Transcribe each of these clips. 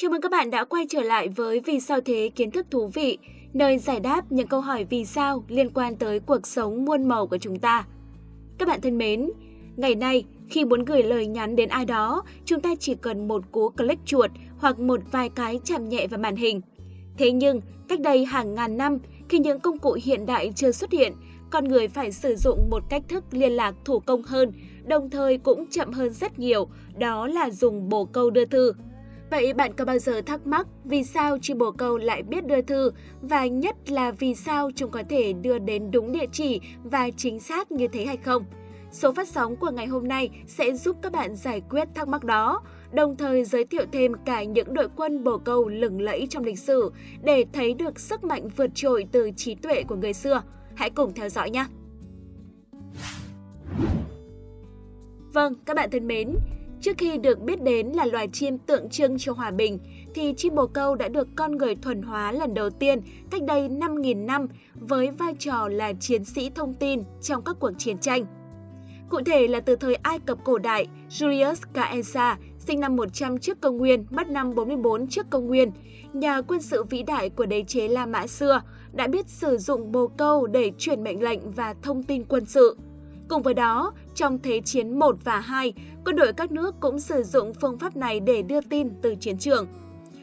Chào mừng các bạn đã quay trở lại với Vì sao thế kiến thức thú vị, nơi giải đáp những câu hỏi vì sao liên quan tới cuộc sống muôn màu của chúng ta. Các bạn thân mến, ngày nay khi muốn gửi lời nhắn đến ai đó, chúng ta chỉ cần một cú click chuột hoặc một vài cái chạm nhẹ vào màn hình. Thế nhưng, cách đây hàng ngàn năm, khi những công cụ hiện đại chưa xuất hiện, con người phải sử dụng một cách thức liên lạc thủ công hơn, đồng thời cũng chậm hơn rất nhiều, đó là dùng bồ câu đưa thư. Vậy bạn có bao giờ thắc mắc vì sao chim bồ câu lại biết đưa thư và nhất là vì sao chúng có thể đưa đến đúng địa chỉ và chính xác như thế hay không? Số phát sóng của ngày hôm nay sẽ giúp các bạn giải quyết thắc mắc đó, đồng thời giới thiệu thêm cả những đội quân bồ câu lừng lẫy trong lịch sử để thấy được sức mạnh vượt trội từ trí tuệ của người xưa. Hãy cùng theo dõi nhé! Vâng, các bạn thân mến, Trước khi được biết đến là loài chim tượng trưng cho hòa bình, thì chim bồ câu đã được con người thuần hóa lần đầu tiên cách đây 5.000 năm với vai trò là chiến sĩ thông tin trong các cuộc chiến tranh. Cụ thể là từ thời Ai Cập cổ đại, Julius Caesar, sinh năm 100 trước công nguyên, mất năm 44 trước công nguyên, nhà quân sự vĩ đại của đế chế La Mã xưa, đã biết sử dụng bồ câu để truyền mệnh lệnh và thông tin quân sự. Cùng với đó, trong Thế chiến 1 và 2, quân đội các nước cũng sử dụng phương pháp này để đưa tin từ chiến trường.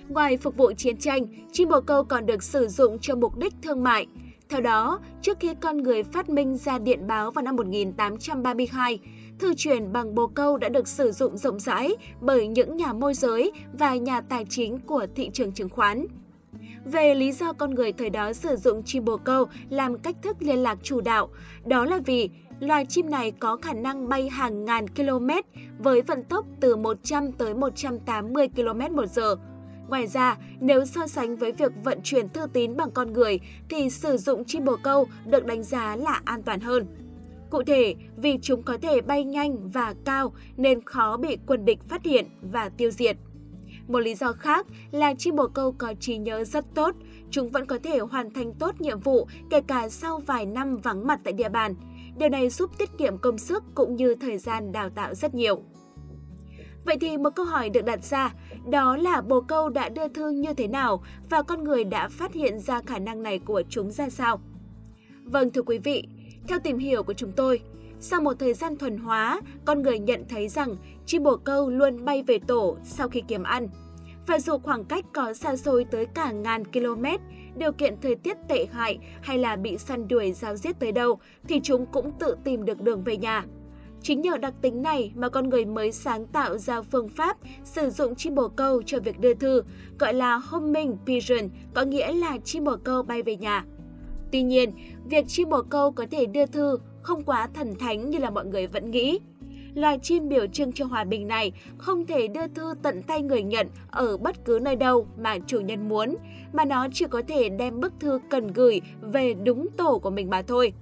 Ngoài phục vụ chiến tranh, chim bồ câu còn được sử dụng cho mục đích thương mại. Theo đó, trước khi con người phát minh ra điện báo vào năm 1832, thư truyền bằng bồ câu đã được sử dụng rộng rãi bởi những nhà môi giới và nhà tài chính của thị trường chứng khoán. Về lý do con người thời đó sử dụng chim bồ câu làm cách thức liên lạc chủ đạo, đó là vì loài chim này có khả năng bay hàng ngàn km với vận tốc từ 100 tới 180 km một giờ. Ngoài ra, nếu so sánh với việc vận chuyển thư tín bằng con người thì sử dụng chim bồ câu được đánh giá là an toàn hơn. Cụ thể, vì chúng có thể bay nhanh và cao nên khó bị quân địch phát hiện và tiêu diệt. Một lý do khác là chim bồ câu có trí nhớ rất tốt, chúng vẫn có thể hoàn thành tốt nhiệm vụ kể cả sau vài năm vắng mặt tại địa bàn. Điều này giúp tiết kiệm công sức cũng như thời gian đào tạo rất nhiều. Vậy thì một câu hỏi được đặt ra, đó là bồ câu đã đưa thư như thế nào và con người đã phát hiện ra khả năng này của chúng ra sao? Vâng thưa quý vị, theo tìm hiểu của chúng tôi, sau một thời gian thuần hóa, con người nhận thấy rằng chim bồ câu luôn bay về tổ sau khi kiếm ăn. Và dù khoảng cách có xa xôi tới cả ngàn km, điều kiện thời tiết tệ hại hay là bị săn đuổi giao giết tới đâu thì chúng cũng tự tìm được đường về nhà. Chính nhờ đặc tính này mà con người mới sáng tạo ra phương pháp sử dụng chim bồ câu cho việc đưa thư, gọi là homing pigeon, có nghĩa là chim bồ câu bay về nhà. Tuy nhiên, việc chim bồ câu có thể đưa thư không quá thần thánh như là mọi người vẫn nghĩ. Loài chim biểu trưng cho hòa bình này không thể đưa thư tận tay người nhận ở bất cứ nơi đâu mà chủ nhân muốn, mà nó chỉ có thể đem bức thư cần gửi về đúng tổ của mình mà thôi.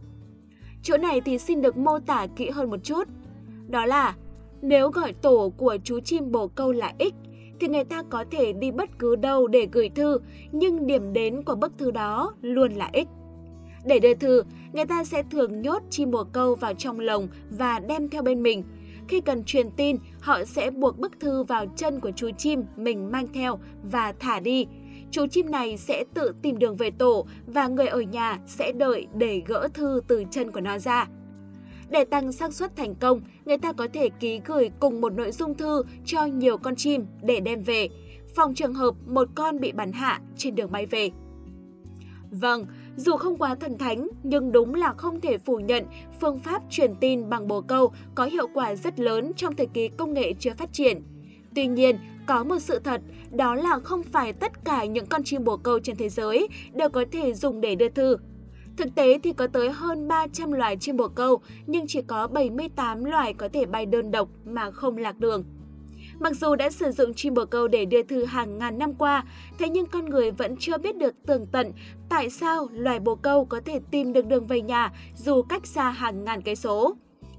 Chỗ này thì xin được mô tả kỹ hơn một chút. Đó là, nếu gọi tổ của chú chim bồ câu là X, thì người ta có thể đi bất cứ đâu để gửi thư, nhưng điểm đến của bức thư đó luôn là X. Để đưa thư, người ta sẽ thường nhốt chim bồ câu vào trong lồng và đem theo bên mình. Khi cần truyền tin, họ sẽ buộc bức thư vào chân của chú chim mình mang theo và thả đi. Chú chim này sẽ tự tìm đường về tổ và người ở nhà sẽ đợi để gỡ thư từ chân của nó ra. Để tăng xác suất thành công, người ta có thể ký gửi cùng một nội dung thư cho nhiều con chim để đem về, phòng trường hợp một con bị bắn hạ trên đường bay về. Vâng, dù không quá thần thánh, nhưng đúng là không thể phủ nhận phương pháp truyền tin bằng bồ câu có hiệu quả rất lớn trong thời kỳ công nghệ chưa phát triển. Tuy nhiên, có một sự thật, đó là không phải tất cả những con chim bồ câu trên thế giới đều có thể dùng để đưa thư. Thực tế thì có tới hơn 300 loài chim bồ câu, nhưng chỉ có 78 loài có thể bay đơn độc mà không lạc đường. Mặc dù đã sử dụng chim bồ câu để đưa thư hàng ngàn năm qua, thế nhưng con người vẫn chưa biết được tường tận tại sao loài bồ câu có thể tìm được đường về nhà dù cách xa hàng ngàn cây số.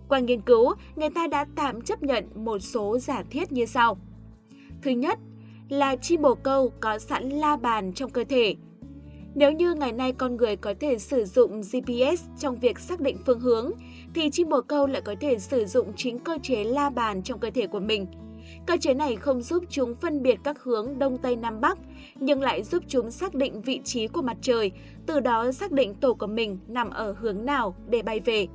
Qua nghiên cứu, người ta đã tạm chấp nhận một số giả thiết như sau. Thứ nhất là chim bồ câu có sẵn la bàn trong cơ thể. Nếu như ngày nay con người có thể sử dụng GPS trong việc xác định phương hướng, thì chim bồ câu lại có thể sử dụng chính cơ chế la bàn trong cơ thể của mình – Cơ chế này không giúp chúng phân biệt các hướng Đông Tây Nam Bắc, nhưng lại giúp chúng xác định vị trí của mặt trời, từ đó xác định tổ của mình nằm ở hướng nào để bay về.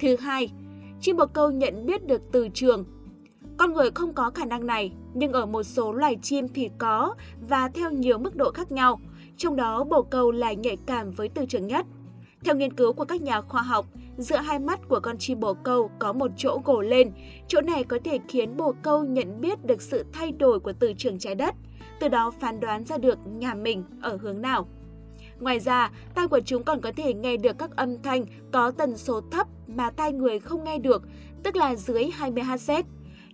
Thứ hai, chim bồ câu nhận biết được từ trường. Con người không có khả năng này, nhưng ở một số loài chim thì có và theo nhiều mức độ khác nhau, trong đó bồ câu là nhạy cảm với từ trường nhất. Theo nghiên cứu của các nhà khoa học, giữa hai mắt của con chim bồ câu có một chỗ gồ lên. Chỗ này có thể khiến bồ câu nhận biết được sự thay đổi của từ trường trái đất, từ đó phán đoán ra được nhà mình ở hướng nào. Ngoài ra, tai của chúng còn có thể nghe được các âm thanh có tần số thấp mà tai người không nghe được, tức là dưới 20 Hz.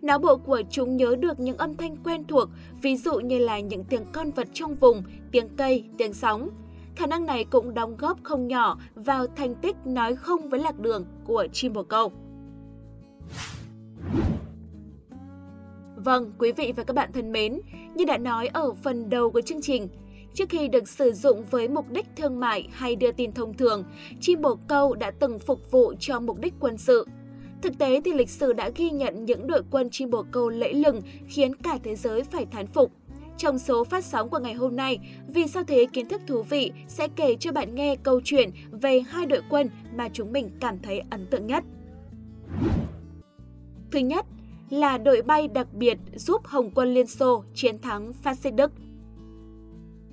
Não bộ của chúng nhớ được những âm thanh quen thuộc, ví dụ như là những tiếng con vật trong vùng, tiếng cây, tiếng sóng. Khả năng này cũng đóng góp không nhỏ vào thành tích nói không với lạc đường của chim bồ câu. Vâng, quý vị và các bạn thân mến, như đã nói ở phần đầu của chương trình, Trước khi được sử dụng với mục đích thương mại hay đưa tin thông thường, chim bồ câu đã từng phục vụ cho mục đích quân sự. Thực tế thì lịch sử đã ghi nhận những đội quân chim bồ câu lẫy lừng khiến cả thế giới phải thán phục. Trong số phát sóng của ngày hôm nay, vì sao thế kiến thức thú vị sẽ kể cho bạn nghe câu chuyện về hai đội quân mà chúng mình cảm thấy ấn tượng nhất. Thứ nhất là đội bay đặc biệt giúp Hồng quân Liên Xô chiến thắng phát xít Đức.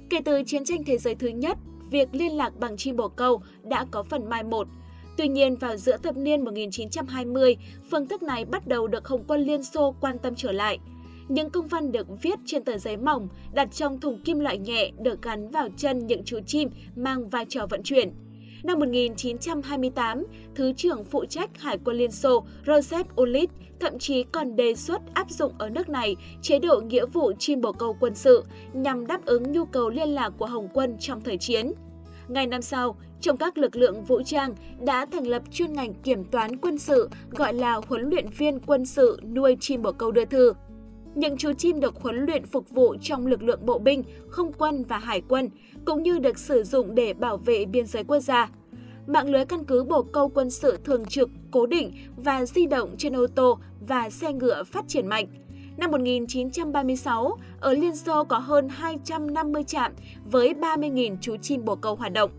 Kể từ chiến tranh thế giới thứ nhất, việc liên lạc bằng chim bồ câu đã có phần mai một. Tuy nhiên, vào giữa thập niên 1920, phương thức này bắt đầu được Hồng quân Liên Xô quan tâm trở lại. Những công văn được viết trên tờ giấy mỏng, đặt trong thùng kim loại nhẹ được gắn vào chân những chú chim mang vai trò vận chuyển. Năm 1928, Thứ trưởng phụ trách Hải quân Liên Xô Joseph Ulit thậm chí còn đề xuất áp dụng ở nước này chế độ nghĩa vụ chim bồ câu quân sự nhằm đáp ứng nhu cầu liên lạc của Hồng quân trong thời chiến. Ngày năm sau, trong các lực lượng vũ trang đã thành lập chuyên ngành kiểm toán quân sự gọi là huấn luyện viên quân sự nuôi chim bồ câu đưa thư. Những chú chim được huấn luyện phục vụ trong lực lượng bộ binh, không quân và hải quân, cũng như được sử dụng để bảo vệ biên giới quốc gia mạng lưới căn cứ bộ câu quân sự thường trực, cố định và di động trên ô tô và xe ngựa phát triển mạnh. Năm 1936, ở Liên Xô có hơn 250 trạm với 30.000 chú chim bồ câu hoạt động.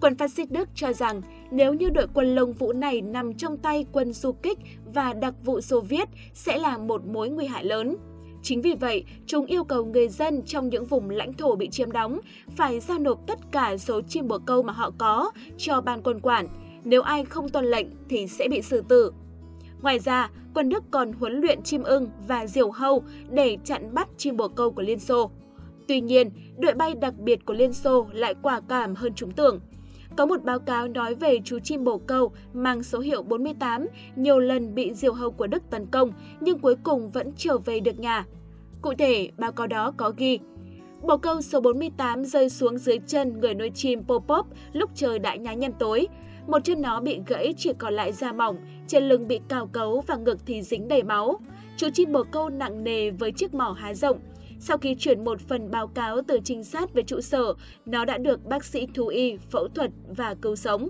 Quân phát xít Đức cho rằng nếu như đội quân lông vũ này nằm trong tay quân du kích và đặc vụ Xô Viết sẽ là một mối nguy hại lớn. Chính vì vậy, chúng yêu cầu người dân trong những vùng lãnh thổ bị chiếm đóng phải giao nộp tất cả số chim bồ câu mà họ có cho ban quân quản. Nếu ai không tuân lệnh thì sẽ bị xử tử. Ngoài ra, quân Đức còn huấn luyện chim ưng và diều hâu để chặn bắt chim bồ câu của Liên Xô. Tuy nhiên, đội bay đặc biệt của Liên Xô lại quả cảm hơn chúng tưởng. Có một báo cáo nói về chú chim bồ câu mang số hiệu 48 nhiều lần bị diều hâu của Đức tấn công nhưng cuối cùng vẫn trở về được nhà. Cụ thể, báo cáo đó có ghi Bồ câu số 48 rơi xuống dưới chân người nuôi chim Popop lúc trời đã nhá nhem tối. Một chân nó bị gãy chỉ còn lại da mỏng, trên lưng bị cào cấu và ngực thì dính đầy máu. Chú chim bồ câu nặng nề với chiếc mỏ há rộng, sau khi chuyển một phần báo cáo từ trinh sát về trụ sở, nó đã được bác sĩ thú y phẫu thuật và cứu sống.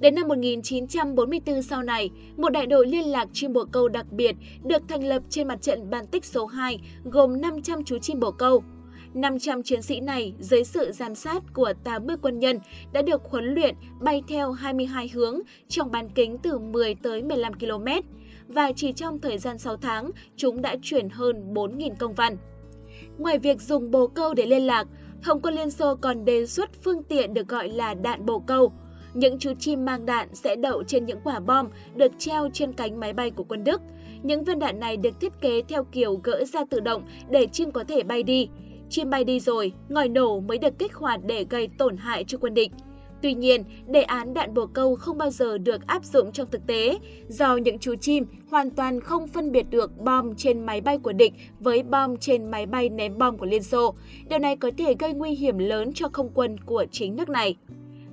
Đến năm 1944 sau này, một đại đội liên lạc chim bồ câu đặc biệt được thành lập trên mặt trận Baltic số 2 gồm 500 chú chim bồ câu. 500 chiến sĩ này dưới sự giám sát của 80 quân nhân đã được huấn luyện bay theo 22 hướng trong bán kính từ 10 tới 15 km và chỉ trong thời gian 6 tháng, chúng đã chuyển hơn 4.000 công văn. Ngoài việc dùng bồ câu để liên lạc, Hồng quân Liên Xô còn đề xuất phương tiện được gọi là đạn bồ câu. Những chú chim mang đạn sẽ đậu trên những quả bom được treo trên cánh máy bay của quân Đức. Những viên đạn này được thiết kế theo kiểu gỡ ra tự động để chim có thể bay đi. Chim bay đi rồi, ngòi nổ mới được kích hoạt để gây tổn hại cho quân địch. Tuy nhiên, đề án đạn bồ câu không bao giờ được áp dụng trong thực tế, do những chú chim hoàn toàn không phân biệt được bom trên máy bay của địch với bom trên máy bay ném bom của Liên Xô. Điều này có thể gây nguy hiểm lớn cho không quân của chính nước này.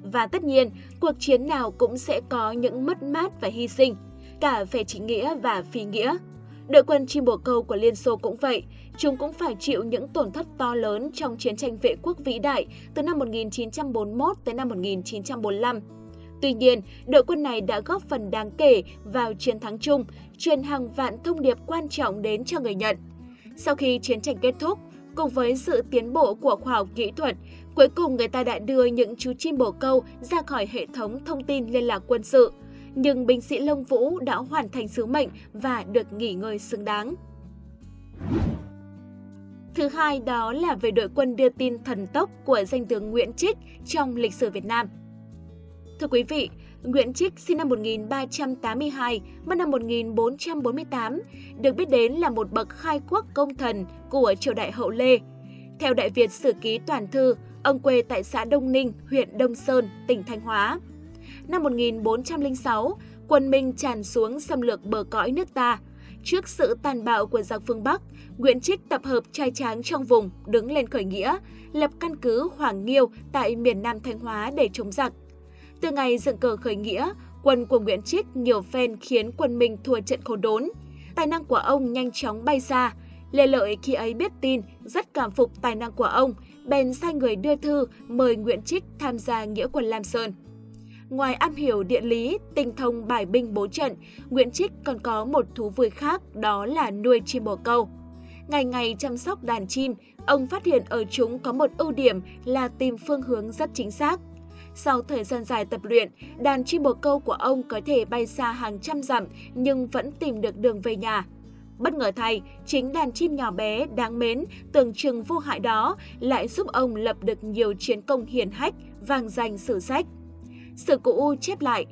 Và tất nhiên, cuộc chiến nào cũng sẽ có những mất mát và hy sinh, cả về chính nghĩa và phi nghĩa. Đội quân chim bồ câu của Liên Xô cũng vậy, chúng cũng phải chịu những tổn thất to lớn trong chiến tranh vệ quốc vĩ đại từ năm 1941 tới năm 1945. Tuy nhiên, đội quân này đã góp phần đáng kể vào chiến thắng chung, truyền hàng vạn thông điệp quan trọng đến cho người nhận. Sau khi chiến tranh kết thúc, cùng với sự tiến bộ của khoa học kỹ thuật, cuối cùng người ta đã đưa những chú chim bồ câu ra khỏi hệ thống thông tin liên lạc quân sự. Nhưng binh sĩ Lông Vũ đã hoàn thành sứ mệnh và được nghỉ ngơi xứng đáng. Thứ hai đó là về đội quân đưa tin thần tốc của danh tướng Nguyễn Trích trong lịch sử Việt Nam. Thưa quý vị, Nguyễn Trích sinh năm 1382, mất năm 1448, được biết đến là một bậc khai quốc công thần của triều đại hậu Lê. Theo Đại Việt Sử Ký Toàn Thư, ông quê tại xã Đông Ninh, huyện Đông Sơn, tỉnh Thanh Hóa. Năm 1406, quân Minh tràn xuống xâm lược bờ cõi nước ta. Trước sự tàn bạo của giặc phương Bắc, Nguyễn Trích tập hợp trai tráng trong vùng đứng lên khởi nghĩa, lập căn cứ Hoàng Nghiêu tại miền Nam Thanh Hóa để chống giặc. Từ ngày dựng cờ khởi nghĩa, quân của Nguyễn Trích nhiều phen khiến quân Minh thua trận khổ đốn. Tài năng của ông nhanh chóng bay xa. Lê Lợi khi ấy biết tin, rất cảm phục tài năng của ông, bèn sai người đưa thư mời Nguyễn Trích tham gia nghĩa quân Lam Sơn. Ngoài am hiểu địa lý, tinh thông bài binh bố trận, Nguyễn Trích còn có một thú vui khác đó là nuôi chim bồ câu. Ngày ngày chăm sóc đàn chim, ông phát hiện ở chúng có một ưu điểm là tìm phương hướng rất chính xác. Sau thời gian dài tập luyện, đàn chim bồ câu của ông có thể bay xa hàng trăm dặm nhưng vẫn tìm được đường về nhà. Bất ngờ thay, chính đàn chim nhỏ bé, đáng mến, tưởng chừng vô hại đó lại giúp ông lập được nhiều chiến công hiển hách, vàng danh sử sách. Sử cụ chép lại,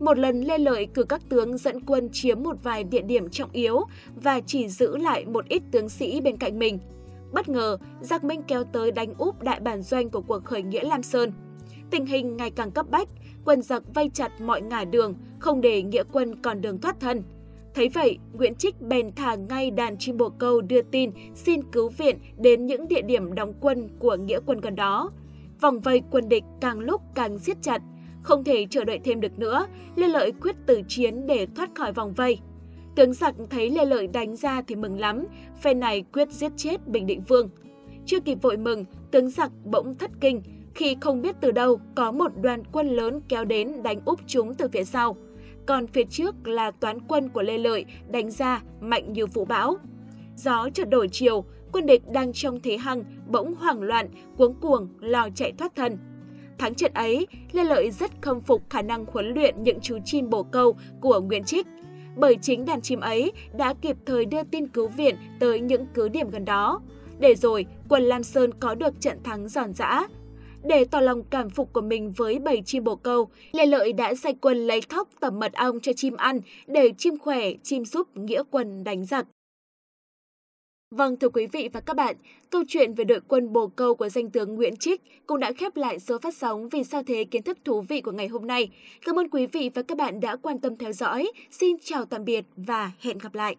một lần Lê Lợi cử các tướng dẫn quân chiếm một vài địa điểm trọng yếu và chỉ giữ lại một ít tướng sĩ bên cạnh mình. Bất ngờ, giặc Minh kéo tới đánh úp đại bản doanh của cuộc khởi nghĩa Lam Sơn. Tình hình ngày càng cấp bách, quân giặc vây chặt mọi ngả đường, không để nghĩa quân còn đường thoát thân. Thấy vậy, Nguyễn Trích bèn thả ngay đàn chim bồ câu đưa tin xin cứu viện đến những địa điểm đóng quân của nghĩa quân gần đó. Vòng vây quân địch càng lúc càng siết chặt, không thể chờ đợi thêm được nữa, Lê Lợi quyết tử chiến để thoát khỏi vòng vây. Tướng giặc thấy Lê Lợi đánh ra thì mừng lắm, phe này quyết giết chết Bình Định Vương. Chưa kịp vội mừng, tướng giặc bỗng thất kinh khi không biết từ đâu có một đoàn quân lớn kéo đến đánh úp chúng từ phía sau. Còn phía trước là toán quân của Lê Lợi đánh ra mạnh như vũ bão. Gió chợt đổi chiều, quân địch đang trong thế hăng, bỗng hoảng loạn, cuống cuồng, lo chạy thoát thân. Thắng trận ấy, Lê Lợi rất khâm phục khả năng huấn luyện những chú chim bồ câu của Nguyễn Trích. Bởi chính đàn chim ấy đã kịp thời đưa tin cứu viện tới những cứ điểm gần đó. Để rồi, quân Lam Sơn có được trận thắng giòn giã. Để tỏ lòng cảm phục của mình với bầy chim bồ câu, Lê Lợi đã sai quân lấy thóc tẩm mật ong cho chim ăn để chim khỏe, chim giúp nghĩa quân đánh giặc. Vâng, thưa quý vị và các bạn, câu chuyện về đội quân bồ câu của danh tướng Nguyễn Trích cũng đã khép lại số phát sóng vì sao thế kiến thức thú vị của ngày hôm nay. Cảm ơn quý vị và các bạn đã quan tâm theo dõi. Xin chào tạm biệt và hẹn gặp lại.